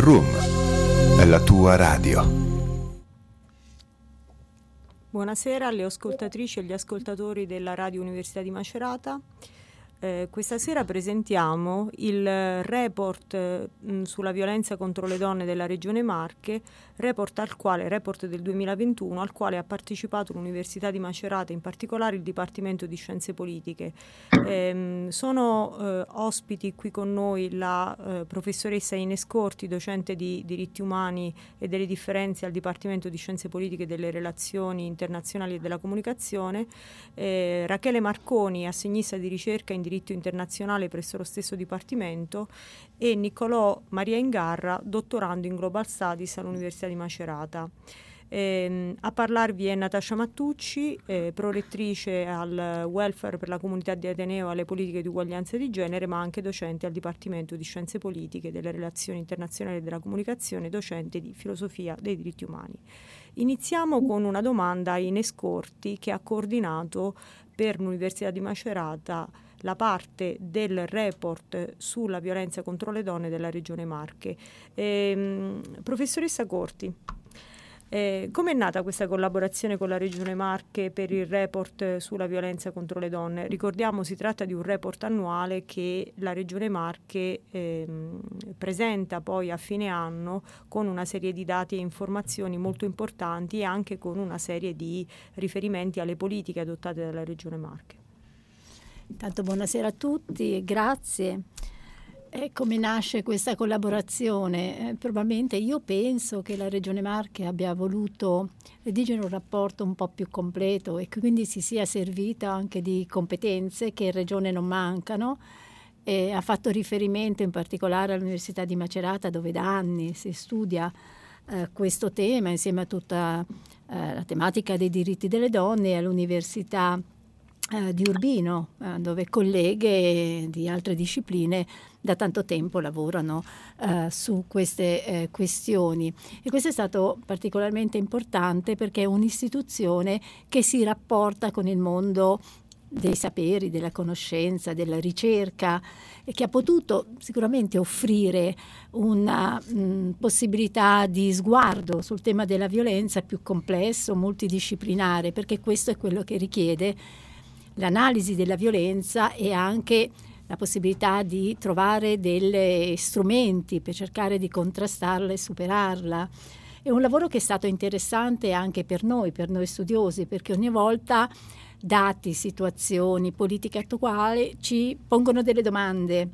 Room è la tua radio. Buonasera alle ascoltatrici e agli ascoltatori della Radio Università di Macerata. Eh, questa sera presentiamo il report eh, sulla violenza contro le donne della Regione Marche, report al quale, report del 2021, al quale ha partecipato l'Università di Macerata, in particolare il Dipartimento di Scienze Politiche. Eh, sono ospiti qui con noi la eh, professoressa Ines Corti, docente di diritti umani e delle differenze al Dipartimento di Scienze Politiche delle relazioni internazionali e della comunicazione, eh, Rachele Marconi, assegnista di ricerca in diritto internazionale presso lo stesso Dipartimento e Niccolò Maria Ingarra, dottorando in Global Studies all'Università di Macerata. Eh, a parlarvi è Natascia Mattucci, eh, prorettrice al welfare per la comunità di Ateneo alle politiche di uguaglianza di genere, ma anche docente al Dipartimento di Scienze Politiche, delle Relazioni Internazionali e della Comunicazione, docente di Filosofia dei diritti umani. Iniziamo con una domanda a Ines Corti che ha coordinato per l'Università di Macerata la parte del report sulla violenza contro le donne della Regione Marche. Eh, professoressa Corti, eh, Come è nata questa collaborazione con la Regione Marche per il report sulla violenza contro le donne? Ricordiamo si tratta di un report annuale che la Regione Marche eh, presenta poi a fine anno con una serie di dati e informazioni molto importanti e anche con una serie di riferimenti alle politiche adottate dalla Regione Marche. Intanto buonasera a tutti e grazie. E come nasce questa collaborazione? Eh, probabilmente io penso che la Regione Marche abbia voluto redigere un rapporto un po' più completo e quindi si sia servita anche di competenze che in Regione non mancano. E ha fatto riferimento in particolare all'Università di Macerata dove da anni si studia eh, questo tema insieme a tutta eh, la tematica dei diritti delle donne e all'Università eh, di Urbino, eh, dove colleghe di altre discipline da tanto tempo lavorano eh, su queste eh, questioni. E questo è stato particolarmente importante perché è un'istituzione che si rapporta con il mondo dei saperi, della conoscenza, della ricerca e che ha potuto sicuramente offrire una mh, possibilità di sguardo sul tema della violenza più complesso, multidisciplinare, perché questo è quello che richiede l'analisi della violenza e anche la possibilità di trovare degli strumenti per cercare di contrastarla e superarla. È un lavoro che è stato interessante anche per noi, per noi studiosi, perché ogni volta dati, situazioni, politiche attuali ci pongono delle domande,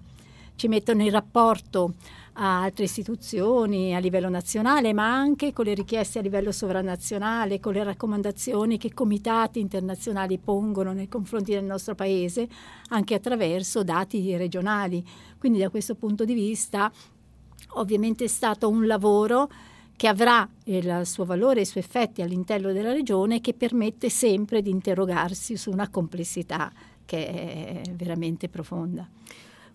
ci mettono in rapporto a altre istituzioni a livello nazionale, ma anche con le richieste a livello sovranazionale, con le raccomandazioni che comitati internazionali pongono nei confronti del nostro Paese, anche attraverso dati regionali. Quindi da questo punto di vista ovviamente è stato un lavoro che avrà il suo valore e i suoi effetti all'interno della regione che permette sempre di interrogarsi su una complessità che è veramente profonda.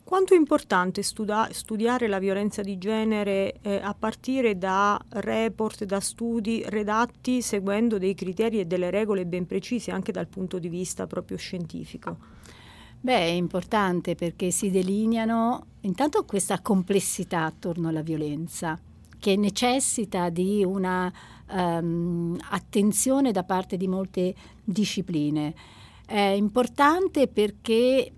Quanto è importante studa- studiare la violenza di genere eh, a partire da report, da studi redatti seguendo dei criteri e delle regole ben precise anche dal punto di vista proprio scientifico? Beh, è importante perché si delineano intanto questa complessità attorno alla violenza che necessita di una um, attenzione da parte di molte discipline. È importante perché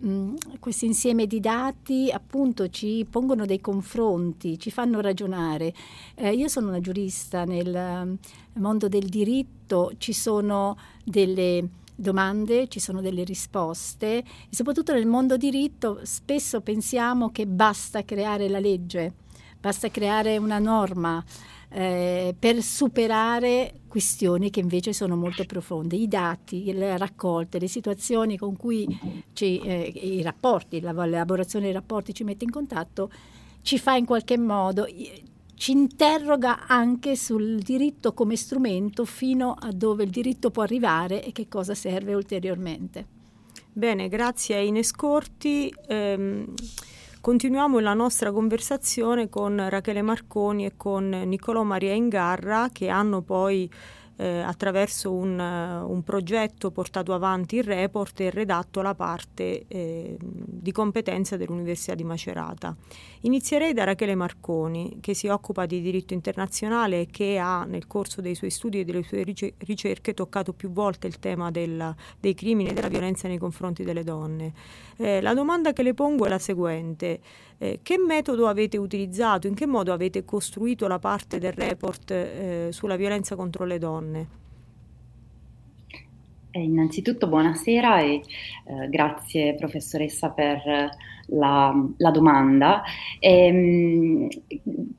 questo insieme di dati appunto ci pongono dei confronti, ci fanno ragionare. Eh, io sono una giurista nel mondo del diritto, ci sono delle domande, ci sono delle risposte e soprattutto nel mondo diritto spesso pensiamo che basta creare la legge, basta creare una norma eh, per superare questioni che invece sono molto profonde. I dati, le raccolte, le situazioni con cui ci, eh, i rapporti, l'elaborazione dei rapporti ci mette in contatto, ci fa in qualche modo, ci interroga anche sul diritto come strumento fino a dove il diritto può arrivare e che cosa serve ulteriormente. Bene, grazie a Ines Corti. Ehm, Continuiamo la nostra conversazione con Rachele Marconi e con Niccolò Maria Ingarra che hanno poi eh, attraverso un, un, progetto portato avanti il report e redatto la parte eh, di competenza dell'Università di Macerata. Inizierei da Rachele Marconi, che si occupa di diritto internazionale e che ha nel corso dei suoi studi e delle sue ricerche toccato più volte il tema del, dei crimini e della violenza nei confronti delle donne. Eh, la domanda che le pongo è la seguente. Eh, che metodo avete utilizzato, in che modo avete costruito la parte del report eh, sulla violenza contro le donne? Eh, innanzitutto buonasera e eh, grazie professoressa per la, la domanda. Ehm,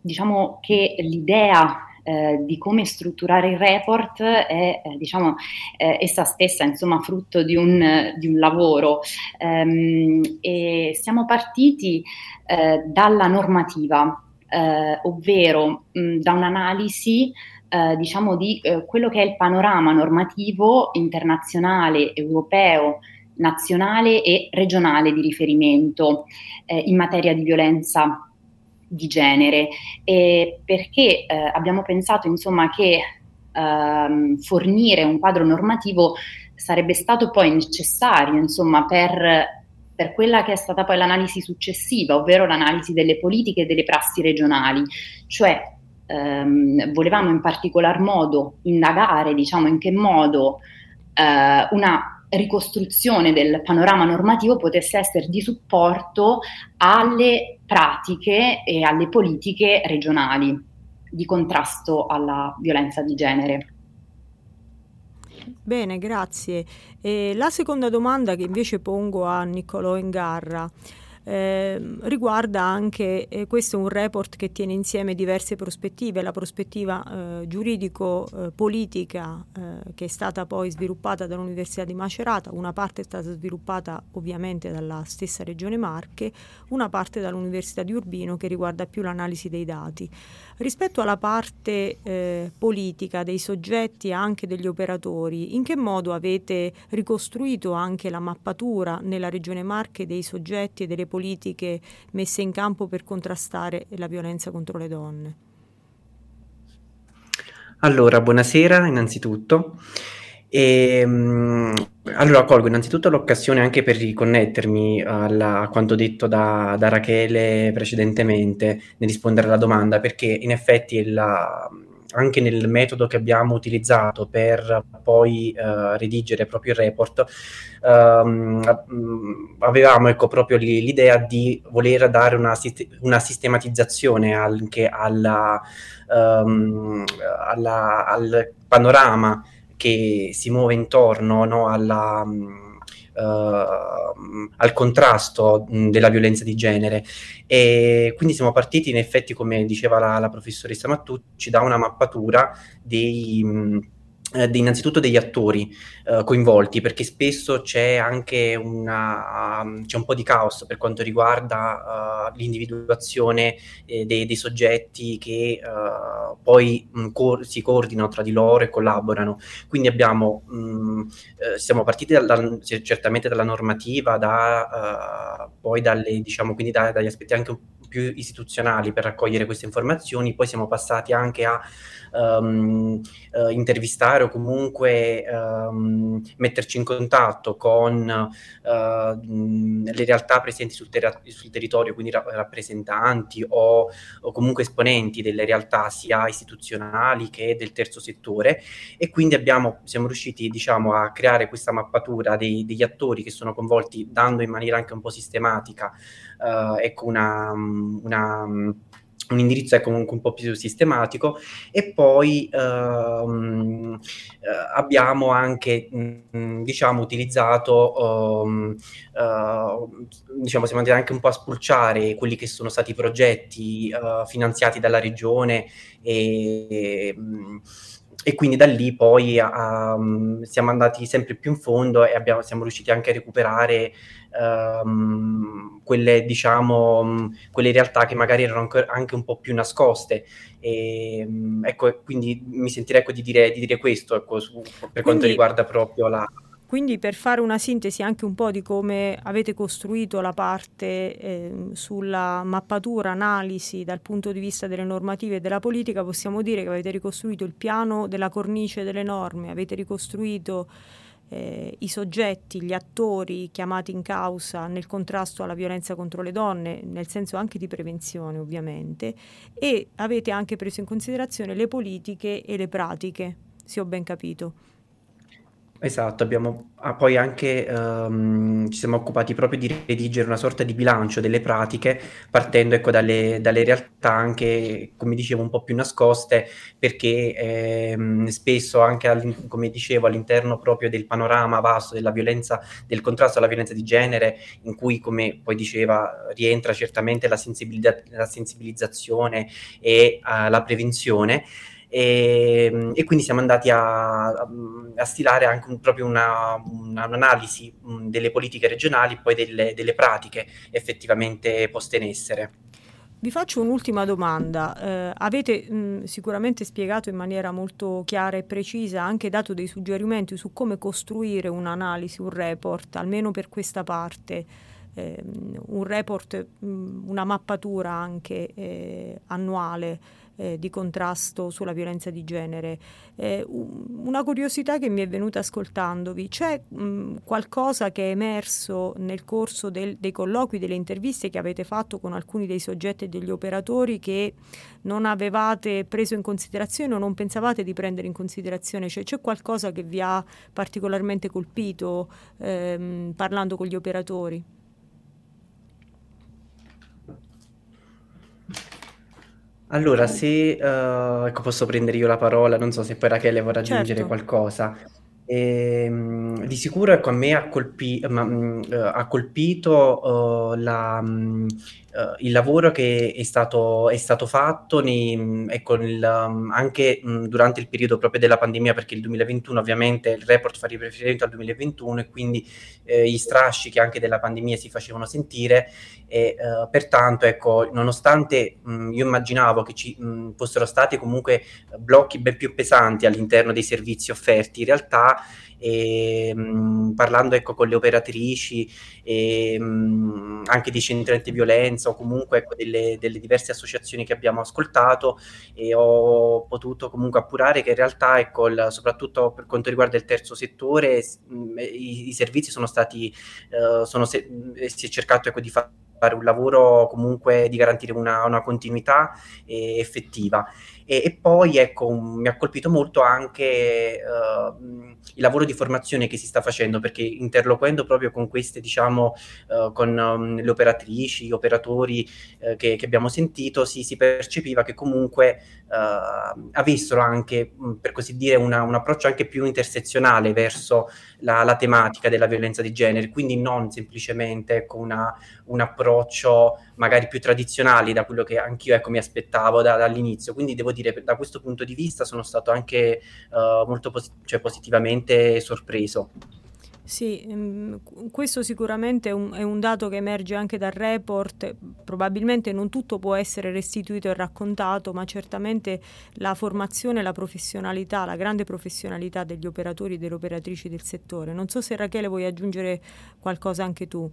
diciamo che l'idea eh, di come strutturare il report è eh, diciamo, eh, essa stessa insomma, frutto di un, di un lavoro ehm, e siamo partiti eh, dalla normativa, eh, ovvero mh, da un'analisi eh, diciamo di quello che è il panorama normativo internazionale, europeo, nazionale e regionale di riferimento in materia di violenza di genere, eh, perché eh, abbiamo pensato insomma che ehm, fornire un quadro normativo sarebbe stato poi necessario insomma per per quella che è stata poi l'analisi successiva, ovvero l'analisi delle politiche e delle prassi regionali, cioè ehm, volevamo in particolar modo indagare, diciamo, in che modo eh, una ricostruzione del panorama normativo potesse essere di supporto alle pratiche e alle politiche regionali di contrasto alla violenza di genere. Bene, grazie. E la seconda domanda che invece pongo a Niccolò Ingarra eh, riguarda anche, eh, questo è un report che tiene insieme diverse prospettive, la prospettiva eh, giuridico-politica eh, che è stata poi sviluppata dall'Università di Macerata, una parte è stata sviluppata ovviamente dalla stessa Regione Marche, una parte dall'Università di Urbino che riguarda più l'analisi dei dati. Rispetto alla parte eh, politica dei soggetti e anche degli operatori, in che modo avete ricostruito anche la mappatura nella Regione Marche dei soggetti e delle politiche messe in campo per contrastare la violenza contro le donne? Allora, buonasera innanzitutto. E, um, allora colgo innanzitutto l'occasione anche per riconnettermi alla, a quanto detto da, da, Rachele precedentemente nel rispondere alla domanda, perché in effetti la, anche nel metodo che abbiamo utilizzato per poi uh, redigere proprio il report, um, avevamo ecco, proprio l'idea di voler dare una, una sistematizzazione anche alla, um, alla, al panorama che si muove intorno no, alla, uh, al contrasto mh, della violenza di genere. E quindi siamo partiti, in effetti, come diceva la, la professoressa Mattucci, da una mappatura dei... Mh, eh, innanzitutto degli attori eh, coinvolti, perché spesso c'è anche una, um, c'è un po' di caos per quanto riguarda uh, l'individuazione eh, dei, dei, soggetti che uh, poi mh, co- si coordinano tra di loro e collaborano. Quindi abbiamo, mh, eh, siamo partiti dalla, certamente dalla normativa, da, uh, poi dalle, diciamo, quindi da, dagli aspetti anche più istituzionali per raccogliere queste informazioni, poi siamo passati anche a um, uh, intervistare o comunque um, metterci in contatto con uh, le realtà presenti sul, ter- sul territorio, quindi ra- rappresentanti o, o, comunque esponenti delle realtà sia istituzionali che del terzo settore. E quindi abbiamo, siamo riusciti diciamo, a creare questa mappatura dei, degli attori che sono coinvolti dando in maniera anche un po' sistematica uh, ecco una, una un indirizzo è comunque un po' più sistematico e poi ehm, eh, abbiamo anche mh, mm, diciamo utilizzato um, uh, diciamo siamo andati anche un po' a spulciare quelli che sono stati i progetti uh, finanziati dalla regione e, mh, e quindi da lì poi um, siamo andati sempre più in fondo e abbiamo, siamo riusciti anche a recuperare um, quelle, diciamo, quelle realtà che magari erano anche un po' più nascoste. E, ecco, quindi mi sentirei ecco, di, dire, di dire questo ecco, su, per quindi, quanto riguarda proprio la... Quindi per fare una sintesi anche un po' di come avete costruito la parte eh, sulla mappatura, analisi dal punto di vista delle normative e della politica, possiamo dire che avete ricostruito il piano della cornice delle norme, avete ricostruito eh, i soggetti, gli attori chiamati in causa nel contrasto alla violenza contro le donne, nel senso anche di prevenzione ovviamente, e avete anche preso in considerazione le politiche e le pratiche, se ho ben capito. Esatto, abbiamo ah, poi anche ehm, ci siamo occupati proprio di redigere una sorta di bilancio delle pratiche, partendo ecco, dalle, dalle realtà anche, come dicevo, un po' più nascoste, perché ehm, spesso anche, come dicevo, all'interno proprio del panorama vasto della violenza, del contrasto alla violenza di genere, in cui, come poi diceva, rientra certamente la, sensibilizza- la sensibilizzazione e uh, la prevenzione. E, ehm, e, quindi siamo andati a, a stilare anche un, proprio una, una, un'analisi mh, delle politiche regionali e poi delle, delle, pratiche effettivamente poste in essere. Vi faccio un'ultima domanda. Eh, avete mh, sicuramente spiegato in maniera molto chiara e precisa, anche dato dei suggerimenti su come costruire un'analisi, un report, almeno per questa parte, eh, un report, mh, una mappatura anche eh, annuale eh, di contrasto sulla violenza di genere. Eh, una curiosità che mi è venuta ascoltandovi, c'è mh, qualcosa che è emerso nel corso del, dei colloqui, delle interviste che avete fatto con alcuni dei soggetti e degli operatori che non avevate preso in considerazione o non pensavate di prendere in considerazione? Cioè, c'è qualcosa che vi ha particolarmente colpito ehm, parlando con gli operatori? Allora, se uh, ecco, posso prendere io la parola, non so se poi Rachele vorrà aggiungere certo. qualcosa. Ehm, di sicuro ecco, a me ha, colpi- ma, mh, uh, ha colpito uh, la, mh, uh, il lavoro che è stato, è stato fatto nei, ecco, nel, um, anche mh, durante il periodo proprio della pandemia, perché il 2021 ovviamente il report fa riferimento al 2021 e quindi eh, gli strascichi anche della pandemia si facevano sentire e uh, pertanto ecco, nonostante mh, io immaginavo che ci mh, fossero stati comunque blocchi ben più pesanti all'interno dei servizi offerti, in realtà e, mh, parlando ecco, con le operatrici e, mh, anche di centri antiviolenza o comunque ecco, delle, delle, diverse associazioni che abbiamo ascoltato e ho potuto comunque appurare che in realtà ecco, il, soprattutto per quanto riguarda il terzo settore mh, i, i, servizi sono stati uh, sono se, si è cercato ecco, di fare un lavoro comunque di garantire una, una continuità eh, effettiva. E, e, poi ecco, un, mi ha colpito molto anche uh, il lavoro di formazione che si sta facendo, perché interloquendo proprio con queste, diciamo, uh, con um, le operatrici, gli operatori uh, che, che, abbiamo sentito, si, si, percepiva che comunque avessero anche, per così dire, una, un approccio anche più intersezionale verso la, la, tematica della violenza di genere, quindi non semplicemente ecco, un approccio magari più tradizionale da quello che anch'io ecco, mi aspettavo da, dall'inizio. Quindi devo dire, da questo punto di vista sono stato anche uh, molto posi- cioè, positivamente sorpreso. Sì, mm, questo sicuramente è un, è un, dato che emerge anche dal report, probabilmente non tutto può essere restituito e raccontato, ma certamente la formazione, la professionalità, la grande professionalità degli operatori e delle operatrici del settore. Non so se Rachele vuoi aggiungere qualcosa anche tu.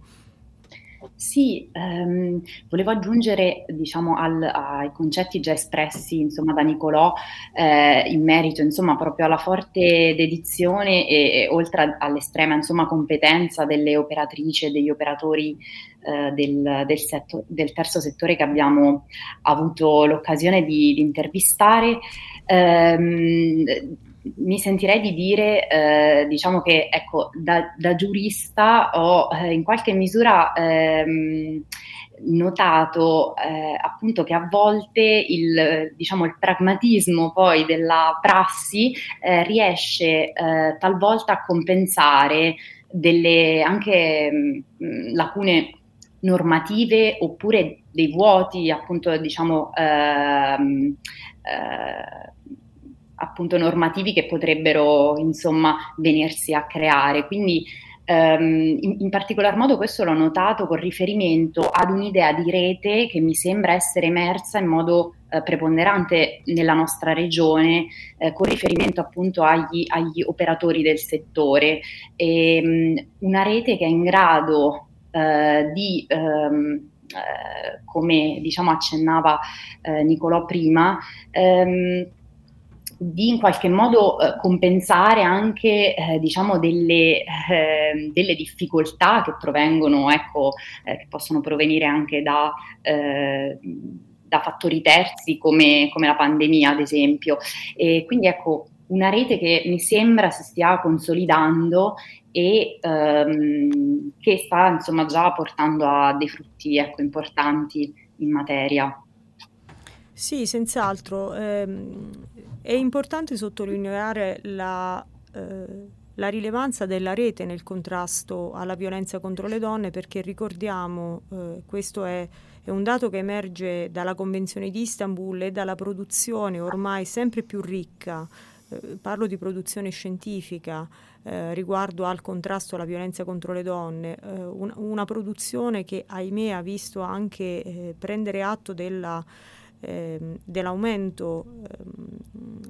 Sì, ehm, volevo aggiungere diciamo, al, ai concetti già espressi insomma, da Nicolò eh, in merito insomma, proprio alla forte dedizione e, e oltre all'estrema insomma, competenza delle operatrici e degli operatori eh, del, del, setto, del, terzo settore che abbiamo avuto l'occasione di, di intervistare. Ehm, mi sentirei di dire, eh, diciamo che ecco, da, da giurista ho eh, in qualche misura ehm, notato eh, appunto che a volte il, diciamo, il pragmatismo poi della prassi eh, riesce eh, talvolta a compensare delle anche mh, mm, lacune normative oppure dei vuoti appunto diciamo ehm, eh, appunto normativi che potrebbero insomma venirsi a creare. Quindi Um, in, in, particolar modo questo l'ho notato con riferimento ad un'idea di rete che mi sembra essere emersa in modo uh, preponderante nella nostra regione uh, con riferimento appunto agli, agli operatori del settore. E, um, una rete che è in grado uh, di um, come diciamo accennava Nicolò prima, ehm, di in qualche modo eh, compensare anche eh, diciamo delle, eh, delle, difficoltà che provengono, ecco, eh, che possono provenire anche da, eh, da fattori terzi come, come, la pandemia, ad esempio. E quindi ecco, una rete che mi sembra si stia consolidando e ehm, che sta insomma già portando a dei frutti ecco, importanti in materia. Sì, senz'altro. Ehm, è importante sottolineare la, eh, la, rilevanza della rete nel contrasto alla violenza contro le donne perché ricordiamo, eh, questo è, è, un dato che emerge dalla Convenzione di Istanbul e dalla produzione ormai sempre più ricca, eh, parlo di produzione scientifica, eh, riguardo al contrasto alla violenza contro le donne, eh, un, una produzione che ahimè ha visto anche eh, prendere atto della eh, dell'aumento eh,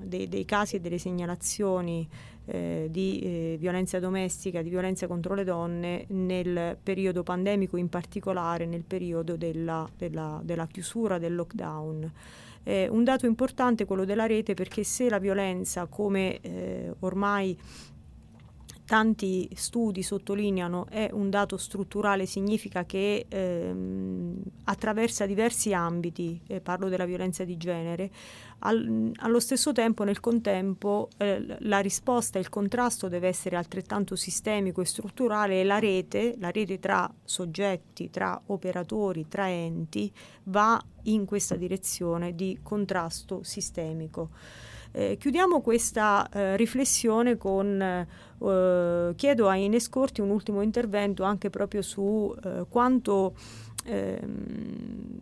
dei, dei, casi e delle segnalazioni eh, di eh, violenza domestica, di violenza contro le donne nel periodo pandemico, in particolare nel periodo della, della, della chiusura del lockdown. Eh, un dato importante è quello della rete perché se la violenza, come eh, ormai tanti studi sottolineano è un dato strutturale, significa che ehm, attraversa diversi ambiti, eh, parlo della violenza di genere, al, allo stesso tempo, nel contempo, eh, la risposta, il contrasto deve essere altrettanto sistemico e strutturale e la rete, la rete tra soggetti, tra operatori, tra enti, va in questa direzione di contrasto sistemico. Eh, chiudiamo questa eh, riflessione con, eh, chiedo a Ines Corti un ultimo intervento anche proprio su eh, quanto ehm,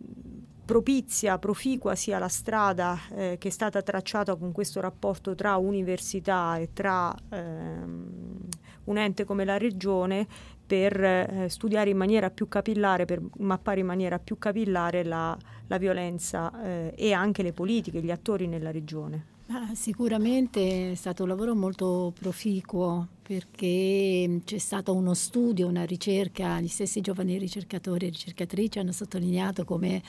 propizia, proficua sia la strada eh, che è stata tracciata con questo rapporto tra università e tra ehm, un ente come la regione per eh, studiare in maniera più capillare, per mappare in maniera più capillare la, la violenza eh, e anche le politiche, gli attori nella regione. Ah, sicuramente è stato un lavoro molto proficuo perché c'è stato uno studio, una ricerca, gli stessi giovani ricercatori e ricercatrici hanno sottolineato come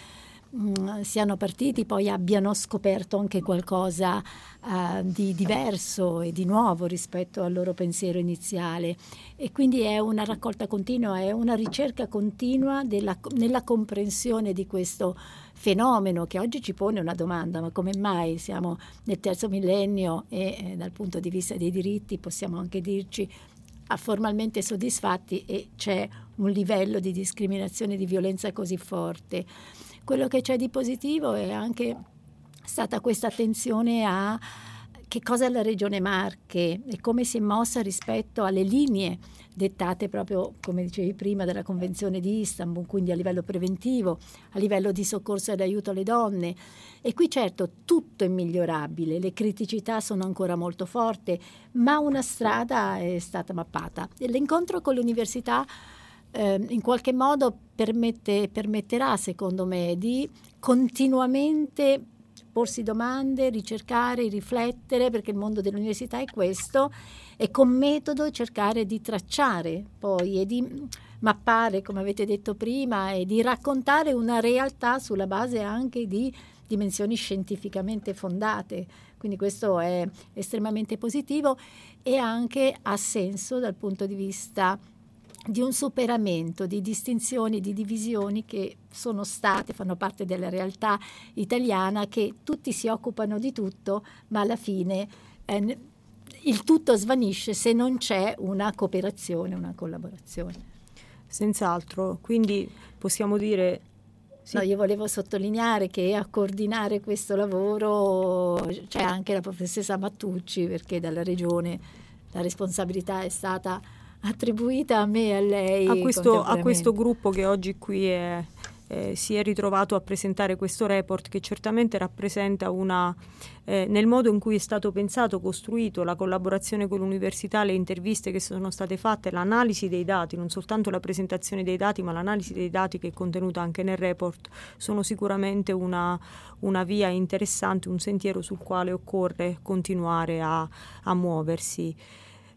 Mm, siano partiti poi abbiano scoperto anche qualcosa uh, di diverso e di nuovo rispetto al loro pensiero iniziale e quindi è una raccolta continua, è una ricerca continua della, nella comprensione di questo fenomeno che oggi ci pone una domanda, ma come mai siamo nel terzo millennio e eh, dal punto di vista dei diritti possiamo anche dirci formalmente soddisfatti e c'è un livello di discriminazione e di violenza così forte. Quello che c'è di positivo è anche stata questa attenzione a che cosa è la Regione Marche e come si è mossa rispetto alle linee dettate proprio, come dicevi prima, dalla Convenzione di Istanbul, quindi a livello preventivo, a livello di soccorso ed aiuto alle donne. E qui certo tutto è migliorabile, le criticità sono ancora molto forti, ma una strada è stata mappata. E l'incontro con l'università eh, in qualche modo permette, permetterà, secondo me, di continuamente porsi domande, ricercare, riflettere, perché il mondo dell'università è questo, e con metodo cercare di tracciare poi e di mappare, come avete detto prima, e di raccontare una realtà sulla base anche di dimensioni scientificamente fondate. Quindi questo è estremamente positivo e anche ha senso dal punto di vista di un superamento di distinzioni, di divisioni che sono state, fanno parte della realtà italiana, che tutti si occupano di tutto, ma alla fine eh, il tutto svanisce se non c'è una cooperazione, una collaborazione. Senz'altro, quindi possiamo dire... Sì. No, io volevo sottolineare che a coordinare questo lavoro c'è anche la professoressa Mattucci, perché dalla regione la responsabilità è stata attribuita a me e a lei. A questo, a questo gruppo che oggi qui è, eh, si è ritrovato a presentare questo report che certamente rappresenta una, eh, nel modo in cui è stato pensato, costruito, la collaborazione con l'università, le interviste che sono state fatte, l'analisi dei dati, non soltanto la presentazione dei dati, ma l'analisi dei dati che è contenuta anche nel report, sono sicuramente una, una via interessante, un sentiero sul quale occorre continuare a, a muoversi.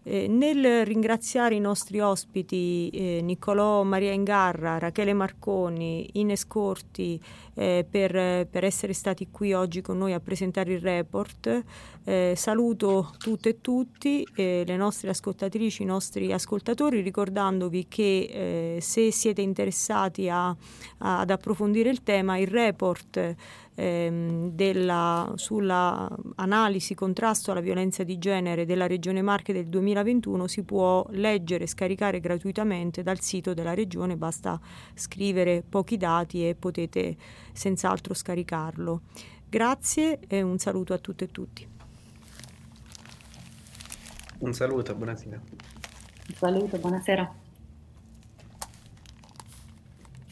Eh, nel ringraziare i nostri ospiti eh, Niccolò Maria Ingarra, Rachele Marconi, Ines Corti eh, per, per, essere stati qui oggi con noi a presentare il report, eh, saluto tutte e tutti, eh, le nostre ascoltatrici, i nostri ascoltatori, ricordandovi che eh, se siete interessati a, a, ad approfondire il tema, il report ehm, della, sulla analisi contrasto alla violenza di genere della Regione Marche del 2021 si può leggere e scaricare gratuitamente dal sito della Regione, basta scrivere pochi dati e potete senz'altro scaricarlo. Grazie e un saluto a tutte e tutti. Un saluto, buonasera. Un saluto, buonasera.